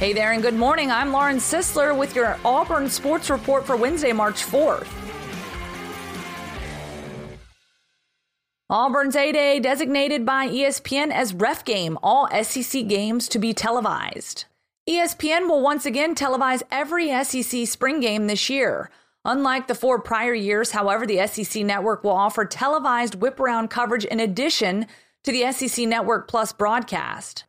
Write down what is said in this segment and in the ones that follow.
Hey there, and good morning. I'm Lauren Sisler with your Auburn Sports Report for Wednesday, March 4th. Auburn's A Day designated by ESPN as ref game, all SEC games to be televised. ESPN will once again televise every SEC spring game this year. Unlike the four prior years, however, the SEC network will offer televised whip around coverage in addition to the SEC Network Plus broadcast.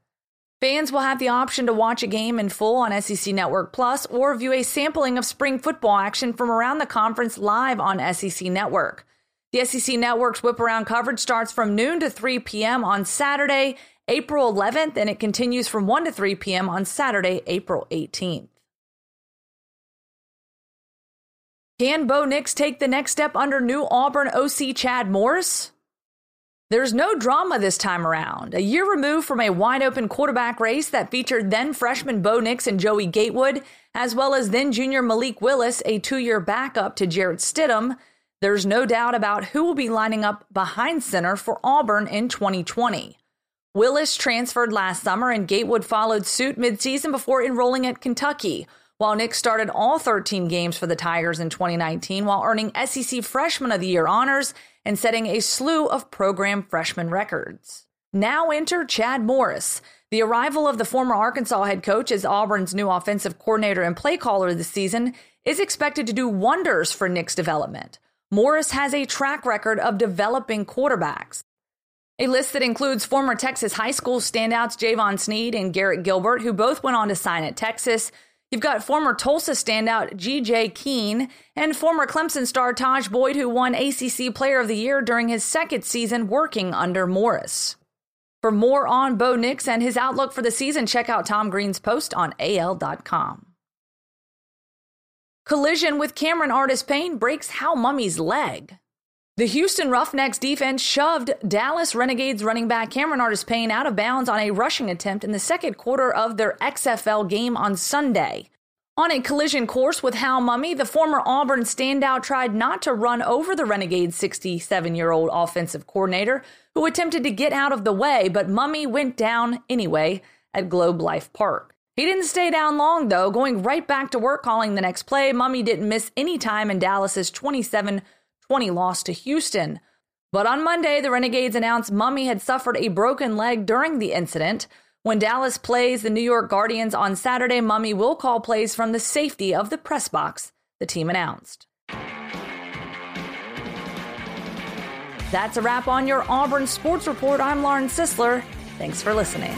Fans will have the option to watch a game in full on SEC Network Plus or view a sampling of spring football action from around the conference live on SEC Network. The SEC Network's whip around coverage starts from noon to 3 p.m. on Saturday, April 11th, and it continues from 1 to 3 p.m. on Saturday, April 18th. Can Bo Nix take the next step under new Auburn OC Chad Morris? There's no drama this time around. A year removed from a wide open quarterback race that featured then freshman Bo Nix and Joey Gatewood, as well as then junior Malik Willis, a two year backup to Jarrett Stidham, there's no doubt about who will be lining up behind center for Auburn in 2020. Willis transferred last summer and Gatewood followed suit midseason before enrolling at Kentucky, while Nix started all 13 games for the Tigers in 2019 while earning SEC Freshman of the Year honors and setting a slew of program freshman records. Now enter Chad Morris. The arrival of the former Arkansas head coach as Auburn's new offensive coordinator and play caller this season is expected to do wonders for Nix's development. Morris has a track record of developing quarterbacks. A list that includes former Texas high school standouts Jevan Snead and Garrett Gilbert, who both went on to sign at Texas, You've got former Tulsa standout G.J. Kinne and former Clemson star Tajh Boyd, who won ACC Player of the Year during his second season working under Morris. For more on Bo Nix and his outlook for the season, check out Tom Green's post on AL.com. Collision with Cameron Artis-Payne breaks Hal Mumme's leg. The Houston Roughnecks defense shoved Dallas Renegades running back Cameron Artis-Payne out of bounds on a rushing attempt in the second quarter of their XFL game on Sunday. On a collision course with Hal Mumme, the former Auburn standout tried not to run over the Renegades' 67 year old offensive coordinator, who attempted to get out of the way, but Mumme went down anyway at Globe Life Park. He didn't stay down long, though, going right back to work calling the next play. Mumme didn't miss any time in Dallas's 27 20 loss to Houston. But on Monday, the Renegades announced Mumme had suffered a broken leg during the incident. When Dallas plays the New York Guardians on Saturday, Mumme will call plays from the safety of the press box, the team announced. That's a wrap on your Auburn Sports Report. I'm Lauren Sisler. Thanks for listening.